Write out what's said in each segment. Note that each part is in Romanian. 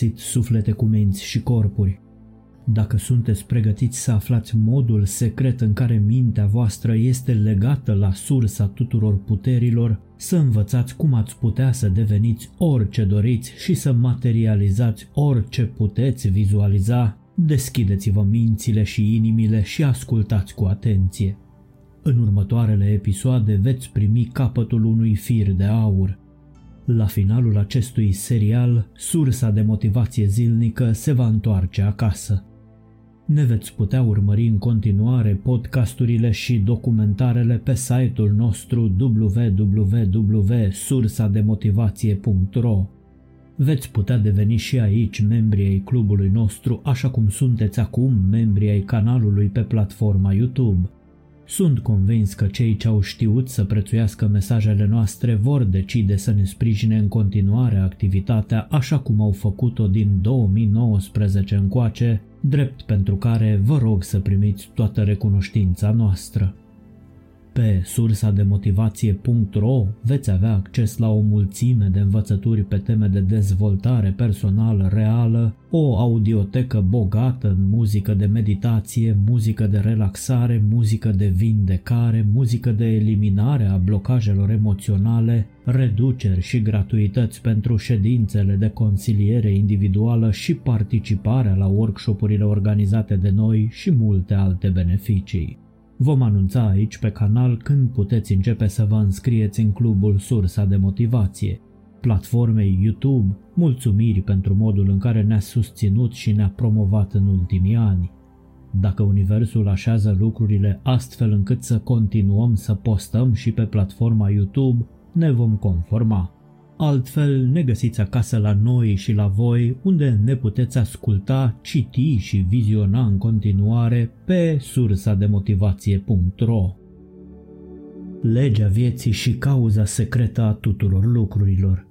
Bun găsit, suflete cu minți și corpuri! Dacă sunteți pregătiți să aflați modul secret în care mintea voastră este legată la sursa tuturor puterilor, să învățați cum ați putea să deveniți orice doriți și să materializați orice puteți vizualiza, deschideți-vă mințile și inimile și ascultați cu atenție. În următoarele episoade veți primi capătul unui fir de aur. La finalul acestui serial, sursa de motivație zilnică se va întoarce acasă. Ne veți putea urmări în continuare podcasturile și documentarele pe site-ul nostru www.sursademotivație.ro Veți putea deveni și aici membri ai clubului nostru, așa cum sunteți acum membri ai canalului pe platforma YouTube. Sunt convins că cei ce au știut să prețuiască mesajele noastre vor decide să ne sprijine în continuare activitatea așa cum au făcut-o din 2019 încoace, drept pentru care vă rog să primiți toată recunoștința noastră. Pe sursa de motivație.ro veți avea acces la o mulțime de învățături pe teme de dezvoltare personală reală, o audiotecă bogată în muzică de meditație, muzică de relaxare, muzică de vindecare, muzică de eliminare a blocajelor emoționale, reduceri și gratuități pentru ședințele de consiliere individuală și participarea la workshopurile organizate de noi și multe alte beneficii. Vom anunța aici pe canal când puteți începe să vă înscrieți în clubul Sursa de Motivație. Platformei YouTube, mulțumiri pentru modul în care ne-a susținut și ne-a promovat în ultimii ani. Dacă Universul așează lucrurile astfel încât să continuăm să postăm și pe platforma YouTube, ne vom conforma. Altfel ne găsiți acasă la noi și la voi, unde ne puteți asculta, citi și viziona în continuare pe sursa de motivație.ro. Legea vieții și cauza secretă a tuturor lucrurilor.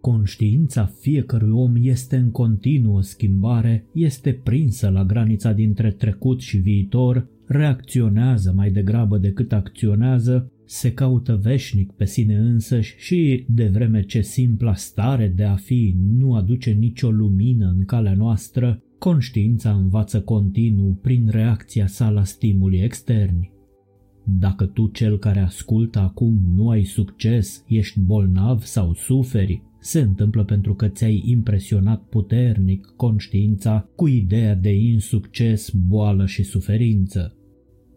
Conștiința fiecărui om este în continuă schimbare, este prinsă la granița dintre trecut și viitor, reacționează mai degrabă decât acționează se caută veșnic pe sine însăși și, de vreme ce simpla stare de a fi nu aduce nicio lumină în calea noastră, conștiința învață continuu prin reacția sa la stimuli externi. Dacă tu, cel care ascultă acum, nu ai succes, ești bolnav sau suferi, se întâmplă pentru că ți-ai impresionat puternic conștiința cu ideea de insucces, boală și suferință.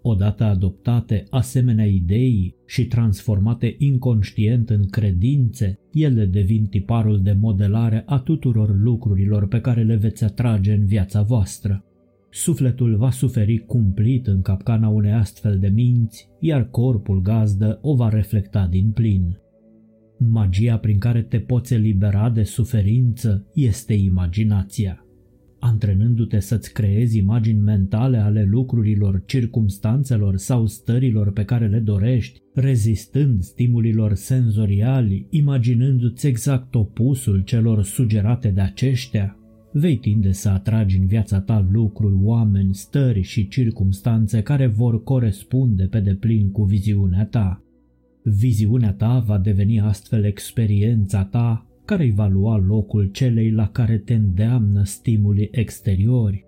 Odată adoptate asemenea idei și transformate inconștient în credințe, ele devin tiparul de modelare a tuturor lucrurilor pe care le veți atrage în viața voastră. Sufletul va suferi cumplit în capcana unei astfel de minți, iar corpul gazdă o va reflecta din plin. Magia prin care te poți elibera de suferință este imaginația antrenându-te să-ți creezi imagini mentale ale lucrurilor, circumstanțelor sau stărilor pe care le dorești, rezistând stimulilor senzoriali, imaginându-ți exact opusul celor sugerate de aceștia, vei tinde să atragi în viața ta lucruri, oameni, stări și circumstanțe care vor corespunde pe deplin cu viziunea ta. Viziunea ta va deveni astfel experiența ta care îi va lua locul celei la care te îndeamnă stimuli exteriori.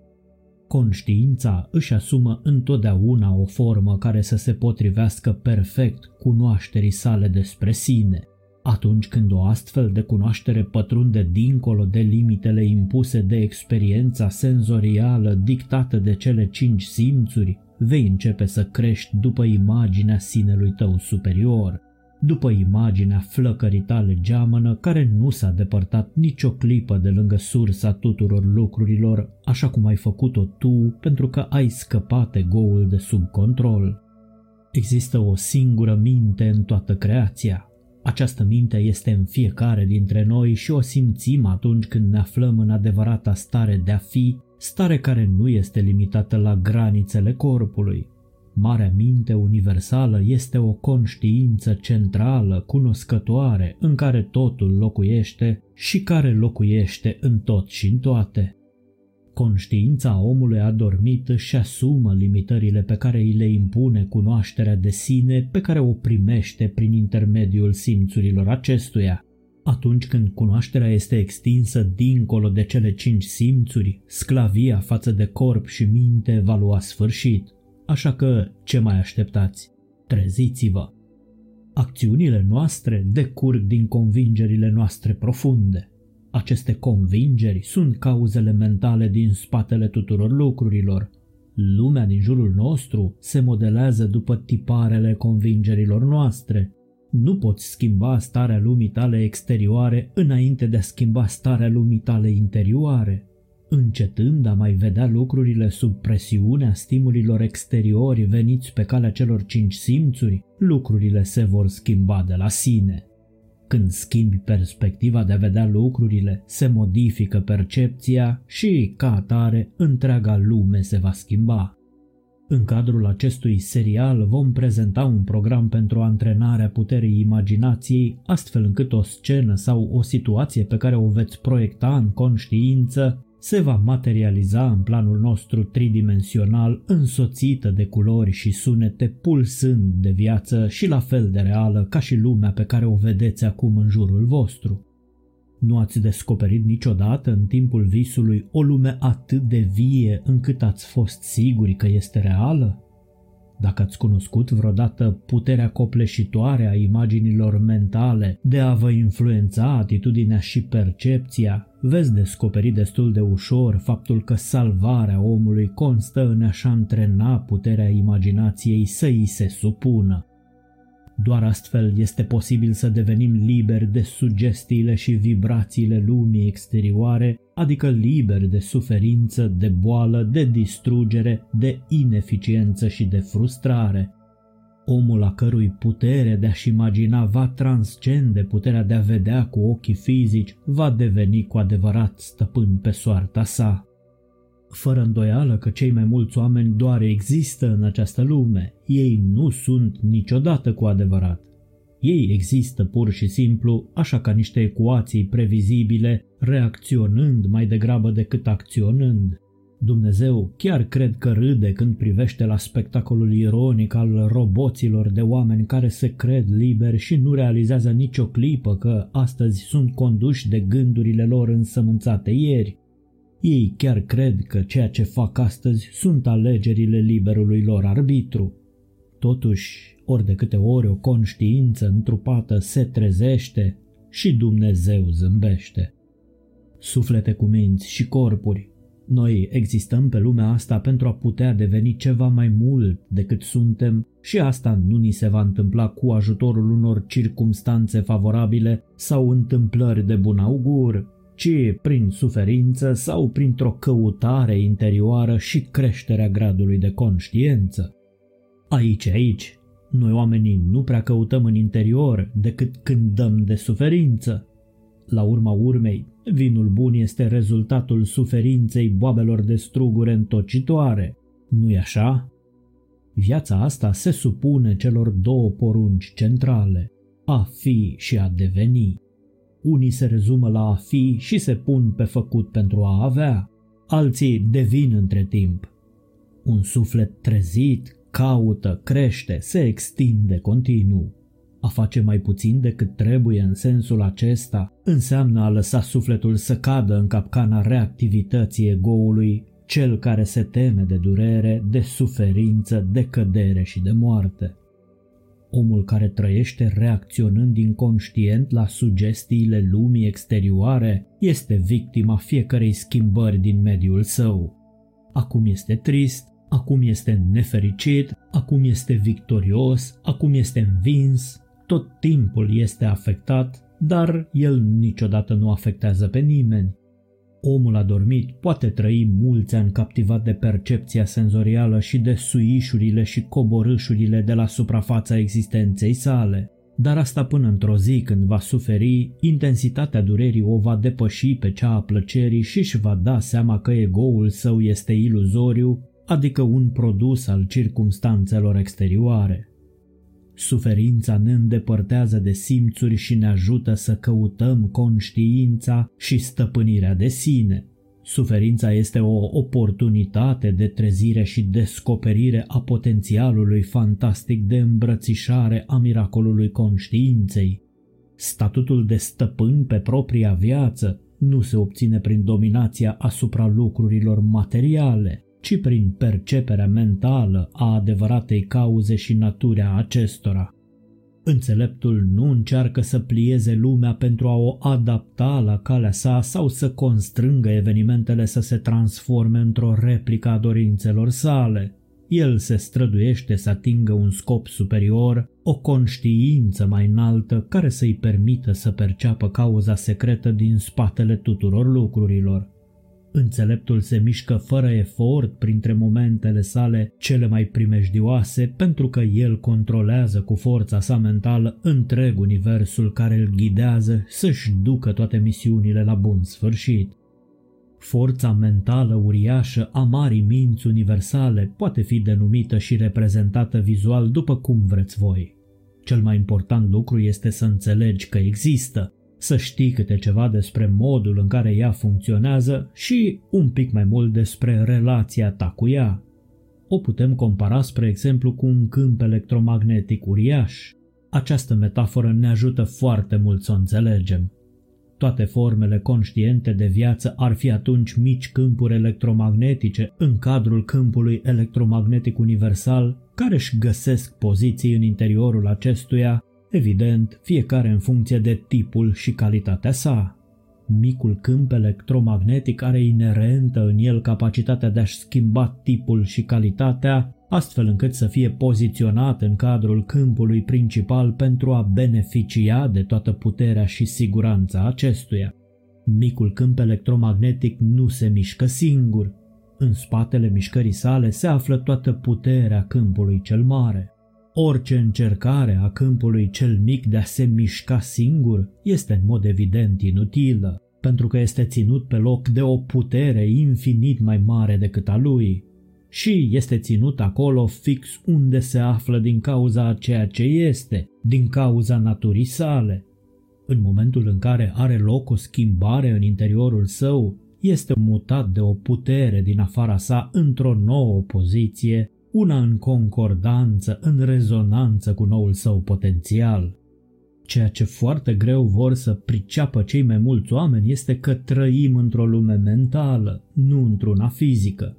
Conștiința își asumă întotdeauna o formă care să se potrivească perfect cunoașterii sale despre sine. Atunci când o astfel de cunoaștere pătrunde dincolo de limitele impuse de experiența senzorială dictată de cele cinci simțuri, vei începe să crești după imaginea sinelui tău superior după imaginea flăcării tale geamănă care nu s-a depărtat nicio clipă de lângă sursa tuturor lucrurilor, așa cum ai făcut-o tu pentru că ai scăpat egoul de sub control. Există o singură minte în toată creația. Această minte este în fiecare dintre noi și o simțim atunci când ne aflăm în adevărata stare de a fi, stare care nu este limitată la granițele corpului, Marea minte universală este o conștiință centrală, cunoscătoare, în care totul locuiește și care locuiește în tot și în toate. Conștiința omului adormit își asumă limitările pe care îi le impune cunoașterea de sine pe care o primește prin intermediul simțurilor acestuia. Atunci când cunoașterea este extinsă dincolo de cele cinci simțuri, sclavia față de corp și minte va lua sfârșit. Așa că, ce mai așteptați? Treziți-vă! Acțiunile noastre decurg din convingerile noastre profunde. Aceste convingeri sunt cauzele mentale din spatele tuturor lucrurilor. Lumea din jurul nostru se modelează după tiparele convingerilor noastre. Nu poți schimba starea lumii tale exterioare înainte de a schimba starea lumii tale interioare. Încetând a mai vedea lucrurile sub presiunea stimulilor exteriori veniți pe calea celor cinci simțuri, lucrurile se vor schimba de la sine. Când schimbi perspectiva de a vedea lucrurile, se modifică percepția și, ca atare, întreaga lume se va schimba. În cadrul acestui serial vom prezenta un program pentru antrenarea puterii imaginației, astfel încât o scenă sau o situație pe care o veți proiecta în conștiință se va materializa în planul nostru tridimensional, însoțită de culori și sunete, pulsând de viață și la fel de reală ca și lumea pe care o vedeți acum în jurul vostru. Nu ați descoperit niciodată în timpul visului o lume atât de vie încât ați fost siguri că este reală? Dacă ați cunoscut vreodată puterea copleșitoare a imaginilor mentale de a vă influența atitudinea și percepția, veți descoperi destul de ușor faptul că salvarea omului constă în a-și antrena puterea imaginației să îi se supună. Doar astfel este posibil să devenim liberi de sugestiile și vibrațiile lumii exterioare, adică liberi de suferință, de boală, de distrugere, de ineficiență și de frustrare. Omul a cărui putere de a-și imagina va transcende puterea de a vedea cu ochii fizici, va deveni cu adevărat stăpân pe soarta sa fără îndoială că cei mai mulți oameni doar există în această lume, ei nu sunt niciodată cu adevărat. Ei există pur și simplu așa ca niște ecuații previzibile, reacționând mai degrabă decât acționând. Dumnezeu chiar cred că râde când privește la spectacolul ironic al roboților de oameni care se cred liberi și nu realizează nicio clipă că astăzi sunt conduși de gândurile lor însămânțate ieri. Ei chiar cred că ceea ce fac astăzi sunt alegerile liberului lor arbitru. Totuși, ori de câte ori o conștiință întrupată se trezește și Dumnezeu zâmbește. Suflete cu minți și corpuri, noi existăm pe lumea asta pentru a putea deveni ceva mai mult decât suntem și asta nu ni se va întâmpla cu ajutorul unor circumstanțe favorabile sau întâmplări de bun augur, ci prin suferință sau printr-o căutare interioară și creșterea gradului de conștiență. Aici, aici, noi oamenii nu prea căutăm în interior decât când dăm de suferință. La urma urmei, vinul bun este rezultatul suferinței boabelor de strugure întocitoare, nu-i așa? Viața asta se supune celor două porunci centrale, a fi și a deveni. Unii se rezumă la a fi și se pun pe făcut pentru a avea, alții devin între timp. Un suflet trezit caută, crește, se extinde continuu. A face mai puțin decât trebuie în sensul acesta înseamnă a lăsa sufletul să cadă în capcana reactivității egoului, cel care se teme de durere, de suferință, de cădere și de moarte. Omul care trăiește reacționând inconștient la sugestiile lumii exterioare este victima fiecărei schimbări din mediul său. Acum este trist, acum este nefericit, acum este victorios, acum este învins, tot timpul este afectat, dar el niciodată nu afectează pe nimeni. Omul adormit poate trăi mulți ani captivat de percepția senzorială și de suișurile și coborâșurile de la suprafața existenței sale. Dar asta până într-o zi când va suferi, intensitatea durerii o va depăși pe cea a plăcerii și își va da seama că egoul său este iluzoriu, adică un produs al circumstanțelor exterioare. Suferința ne îndepărtează de simțuri și ne ajută să căutăm conștiința și stăpânirea de sine. Suferința este o oportunitate de trezire și descoperire a potențialului fantastic de îmbrățișare a miracolului conștiinței. Statutul de stăpân pe propria viață nu se obține prin dominația asupra lucrurilor materiale, ci prin perceperea mentală a adevăratei cauze și naturea acestora. Înțeleptul nu încearcă să plieze lumea pentru a o adapta la calea sa sau să constrângă evenimentele să se transforme într-o replică a dorințelor sale. El se străduiește să atingă un scop superior, o conștiință mai înaltă care să-i permită să perceapă cauza secretă din spatele tuturor lucrurilor. Înțeleptul se mișcă fără efort printre momentele sale cele mai primejdioase pentru că el controlează cu forța sa mentală întreg universul care îl ghidează să-și ducă toate misiunile la bun sfârșit. Forța mentală uriașă a marii minți universale poate fi denumită și reprezentată vizual după cum vreți voi. Cel mai important lucru este să înțelegi că există, să știi câte ceva despre modul în care ea funcționează și un pic mai mult despre relația ta cu ea. O putem compara, spre exemplu, cu un câmp electromagnetic uriaș. Această metaforă ne ajută foarte mult să o înțelegem. Toate formele conștiente de viață ar fi atunci mici câmpuri electromagnetice în cadrul câmpului electromagnetic universal, care își găsesc poziții în interiorul acestuia, evident, fiecare în funcție de tipul și calitatea sa. Micul câmp electromagnetic are inerentă în el capacitatea de a-și schimba tipul și calitatea, astfel încât să fie poziționat în cadrul câmpului principal pentru a beneficia de toată puterea și siguranța acestuia. Micul câmp electromagnetic nu se mișcă singur. În spatele mișcării sale se află toată puterea câmpului cel mare. Orice încercare a câmpului cel mic de a se mișca singur este în mod evident inutilă, pentru că este ținut pe loc de o putere infinit mai mare decât a lui și este ținut acolo fix unde se află din cauza a ceea ce este, din cauza naturii sale. În momentul în care are loc o schimbare în interiorul său, este mutat de o putere din afara sa într-o nouă poziție, una în concordanță, în rezonanță cu noul său potențial. Ceea ce foarte greu vor să priceapă cei mai mulți oameni este că trăim într-o lume mentală, nu într-una fizică.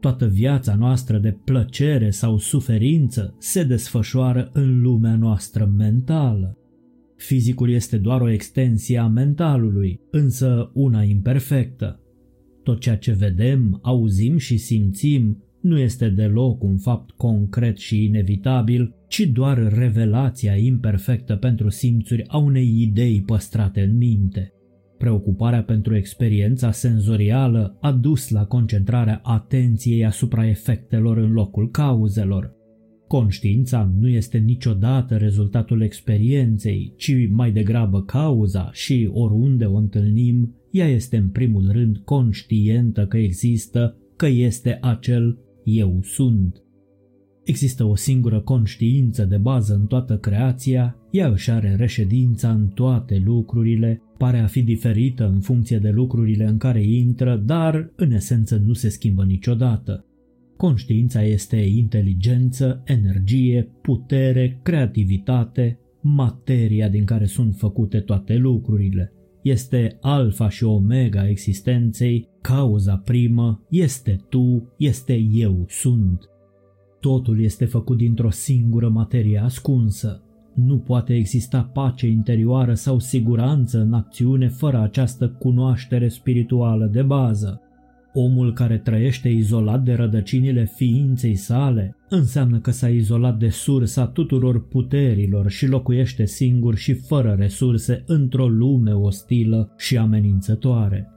Toată viața noastră de plăcere sau suferință se desfășoară în lumea noastră mentală. Fizicul este doar o extensie a mentalului, însă una imperfectă. Tot ceea ce vedem, auzim și simțim nu este deloc un fapt concret și inevitabil, ci doar revelația imperfectă pentru simțuri a unei idei păstrate în minte. Preocuparea pentru experiența senzorială a dus la concentrarea atenției asupra efectelor în locul cauzelor. Conștiința nu este niciodată rezultatul experienței, ci mai degrabă cauza și oriunde o întâlnim, ea este în primul rând conștientă că există, că este acel eu sunt. Există o singură conștiință de bază în toată creația, ea își are reședința în toate lucrurile, pare a fi diferită în funcție de lucrurile în care intră, dar în esență nu se schimbă niciodată. Conștiința este inteligență, energie, putere, creativitate, materia din care sunt făcute toate lucrurile. Este alfa și omega existenței, cauza primă, este tu, este eu sunt. Totul este făcut dintr-o singură materie ascunsă. Nu poate exista pace interioară sau siguranță în acțiune fără această cunoaștere spirituală de bază. Omul care trăiește izolat de rădăcinile ființei sale înseamnă că s-a izolat de sursa tuturor puterilor și locuiește singur și fără resurse într-o lume ostilă și amenințătoare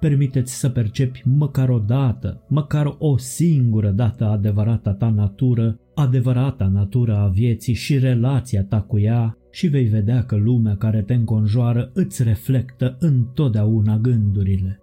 permiteți să percepi măcar o dată, măcar o singură dată adevărata ta natură, adevărata natură a vieții și relația ta cu ea și vei vedea că lumea care te înconjoară îți reflectă întotdeauna gândurile.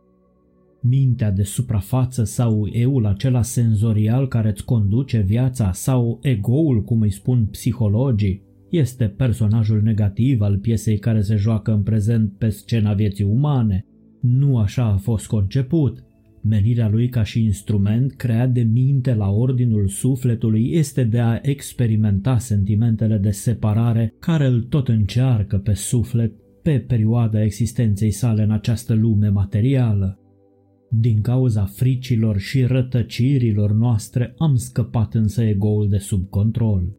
Mintea de suprafață sau eul acela senzorial care îți conduce viața sau egoul, cum îi spun psihologii, este personajul negativ al piesei care se joacă în prezent pe scena vieții umane, nu așa a fost conceput. Menirea lui ca și instrument creat de minte la ordinul sufletului este de a experimenta sentimentele de separare care îl tot încearcă pe suflet pe perioada existenței sale în această lume materială. Din cauza fricilor și rătăcirilor noastre am scăpat însă egoul de sub control.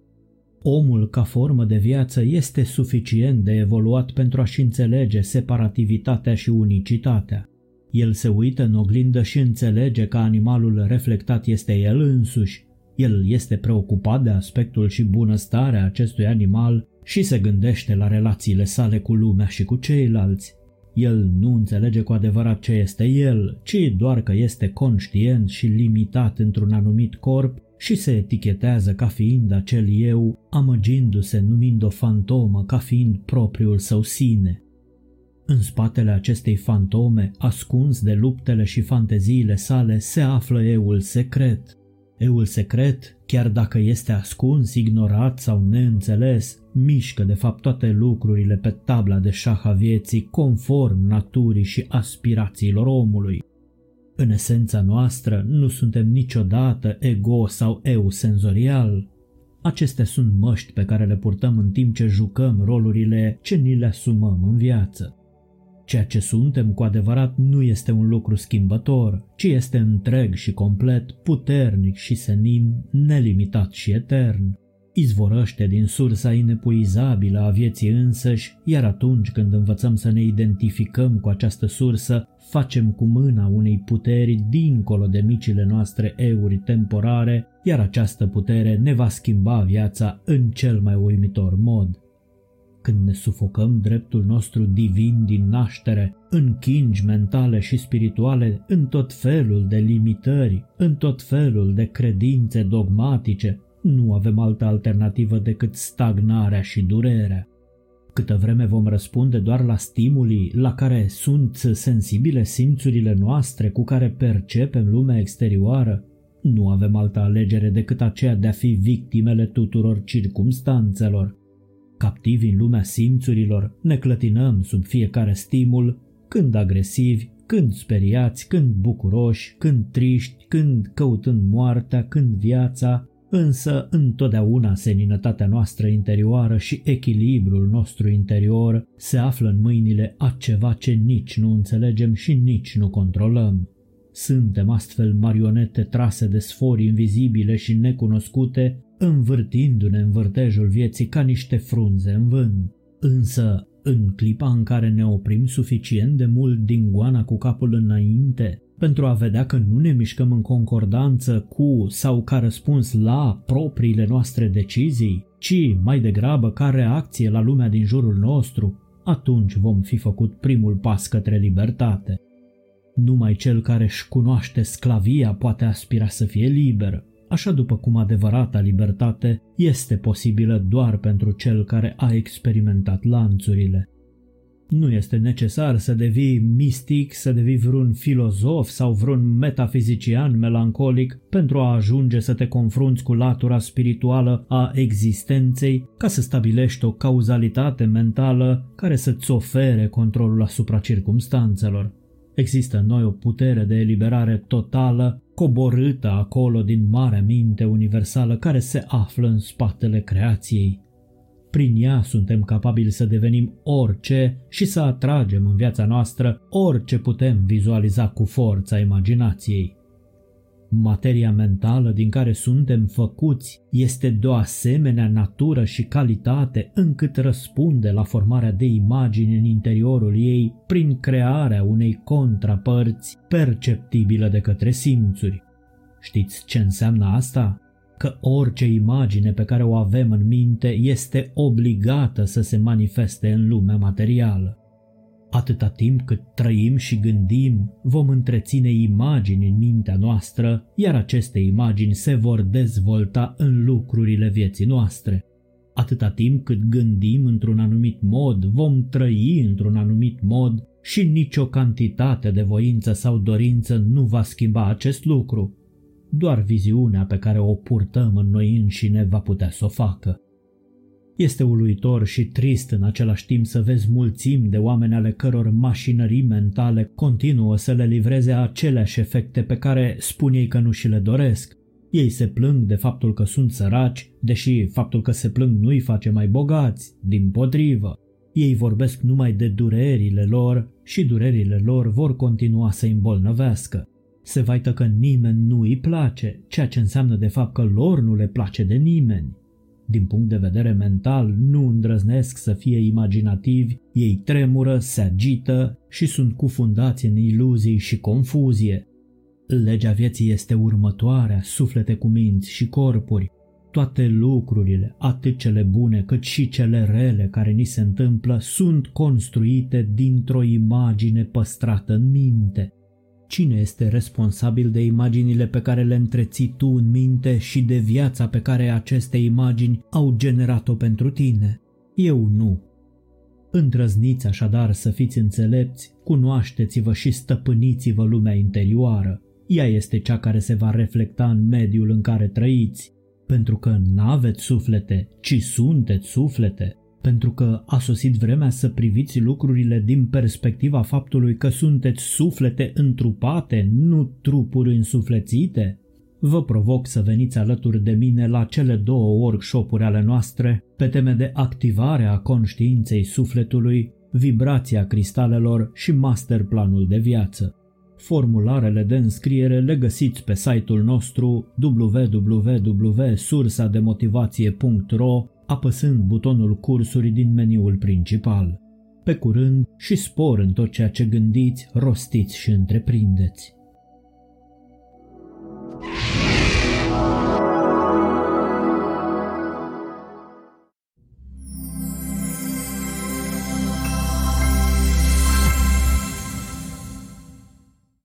Omul ca formă de viață este suficient de evoluat pentru a-și înțelege separativitatea și unicitatea. El se uită în oglindă și înțelege că animalul reflectat este el însuși. El este preocupat de aspectul și bunăstarea acestui animal și se gândește la relațiile sale cu lumea și cu ceilalți. El nu înțelege cu adevărat ce este el, ci doar că este conștient și limitat într-un anumit corp și se etichetează ca fiind acel eu, amăgindu-se numind o fantomă ca fiind propriul său sine. În spatele acestei fantome, ascuns de luptele și fanteziile sale, se află eul secret. Eul secret, chiar dacă este ascuns, ignorat sau neînțeles, mișcă de fapt toate lucrurile pe tabla de șah a vieții conform naturii și aspirațiilor omului. În esența noastră nu suntem niciodată ego sau eu senzorial. Acestea sunt măști pe care le purtăm în timp ce jucăm rolurile ce ni le asumăm în viață. Ceea ce suntem cu adevărat nu este un lucru schimbător, ci este întreg și complet, puternic și senin, nelimitat și etern. Izvorăște din sursa inepuizabilă a vieții însăși, iar atunci când învățăm să ne identificăm cu această sursă, facem cu mâna unei puteri dincolo de micile noastre euri temporare, iar această putere ne va schimba viața în cel mai uimitor mod. Când ne sufocăm dreptul nostru divin din naștere, în chingi mentale și spirituale, în tot felul de limitări, în tot felul de credințe dogmatice, nu avem altă alternativă decât stagnarea și durerea. Câtă vreme vom răspunde doar la stimulii la care sunt sensibile simțurile noastre cu care percepem lumea exterioară, nu avem altă alegere decât aceea de a fi victimele tuturor circumstanțelor. Captivi în lumea simțurilor, ne clătinăm sub fiecare stimul, când agresivi, când speriați, când bucuroși, când triști, când căutând moartea, când viața, însă întotdeauna seninătatea noastră interioară și echilibrul nostru interior se află în mâinile a ceva ce nici nu înțelegem și nici nu controlăm. Suntem astfel marionete trase de sfori invizibile și necunoscute învârtindu-ne în vârtejul vieții ca niște frunze în vânt. Însă, în clipa în care ne oprim suficient de mult din goana cu capul înainte, pentru a vedea că nu ne mișcăm în concordanță cu sau ca răspuns la propriile noastre decizii, ci mai degrabă ca reacție la lumea din jurul nostru, atunci vom fi făcut primul pas către libertate. Numai cel care își cunoaște sclavia poate aspira să fie liber, așa după cum adevărata libertate este posibilă doar pentru cel care a experimentat lanțurile. Nu este necesar să devii mistic, să devii vreun filozof sau vreun metafizician melancolic pentru a ajunge să te confrunți cu latura spirituală a existenței ca să stabilești o cauzalitate mentală care să-ți ofere controlul asupra circumstanțelor. Există în noi o putere de eliberare totală coborâtă acolo din marea minte universală care se află în spatele creației. Prin ea suntem capabili să devenim orice și să atragem în viața noastră orice putem vizualiza cu forța imaginației. Materia mentală din care suntem făcuți este de o asemenea natură și calitate încât răspunde la formarea de imagini în interiorul ei prin crearea unei contrapărți perceptibilă de către simțuri. Știți ce înseamnă asta? Că orice imagine pe care o avem în minte este obligată să se manifeste în lumea materială. Atâta timp cât trăim și gândim, vom întreține imagini în mintea noastră, iar aceste imagini se vor dezvolta în lucrurile vieții noastre. Atâta timp cât gândim într-un anumit mod, vom trăi într-un anumit mod și nicio cantitate de voință sau dorință nu va schimba acest lucru. Doar viziunea pe care o purtăm în noi înșine va putea să o facă. Este uluitor și trist în același timp să vezi mulțimi de oameni ale căror mașinării mentale continuă să le livreze aceleași efecte pe care spun ei că nu și le doresc. Ei se plâng de faptul că sunt săraci, deși faptul că se plâng nu îi face mai bogați, din potrivă. Ei vorbesc numai de durerile lor și durerile lor vor continua să îi îmbolnăvească. Se vaită că nimeni nu îi place, ceea ce înseamnă de fapt că lor nu le place de nimeni. Din punct de vedere mental, nu îndrăznesc să fie imaginativi, ei tremură, se agită și sunt cufundați în iluzii și confuzie. Legea vieții este următoarea, suflete cu minți și corpuri. Toate lucrurile, atât cele bune cât și cele rele care ni se întâmplă, sunt construite dintr-o imagine păstrată în minte. Cine este responsabil de imaginile pe care le întreții tu în minte și de viața pe care aceste imagini au generat-o pentru tine? Eu nu. Îndrăzniți așadar să fiți înțelepți, cunoașteți-vă și stăpâniți-vă lumea interioară. Ea este cea care se va reflecta în mediul în care trăiți, pentru că n-aveți suflete, ci sunteți suflete pentru că a sosit vremea să priviți lucrurile din perspectiva faptului că sunteți suflete întrupate, nu trupuri însuflețite? Vă provoc să veniți alături de mine la cele două workshopuri ale noastre pe teme de activare a conștiinței sufletului, vibrația cristalelor și masterplanul de viață. Formularele de înscriere le găsiți pe site-ul nostru www.sursademotivație.ro apăsând butonul cursuri din meniul principal. Pe curând și spor în tot ceea ce gândiți, rostiți și întreprindeți.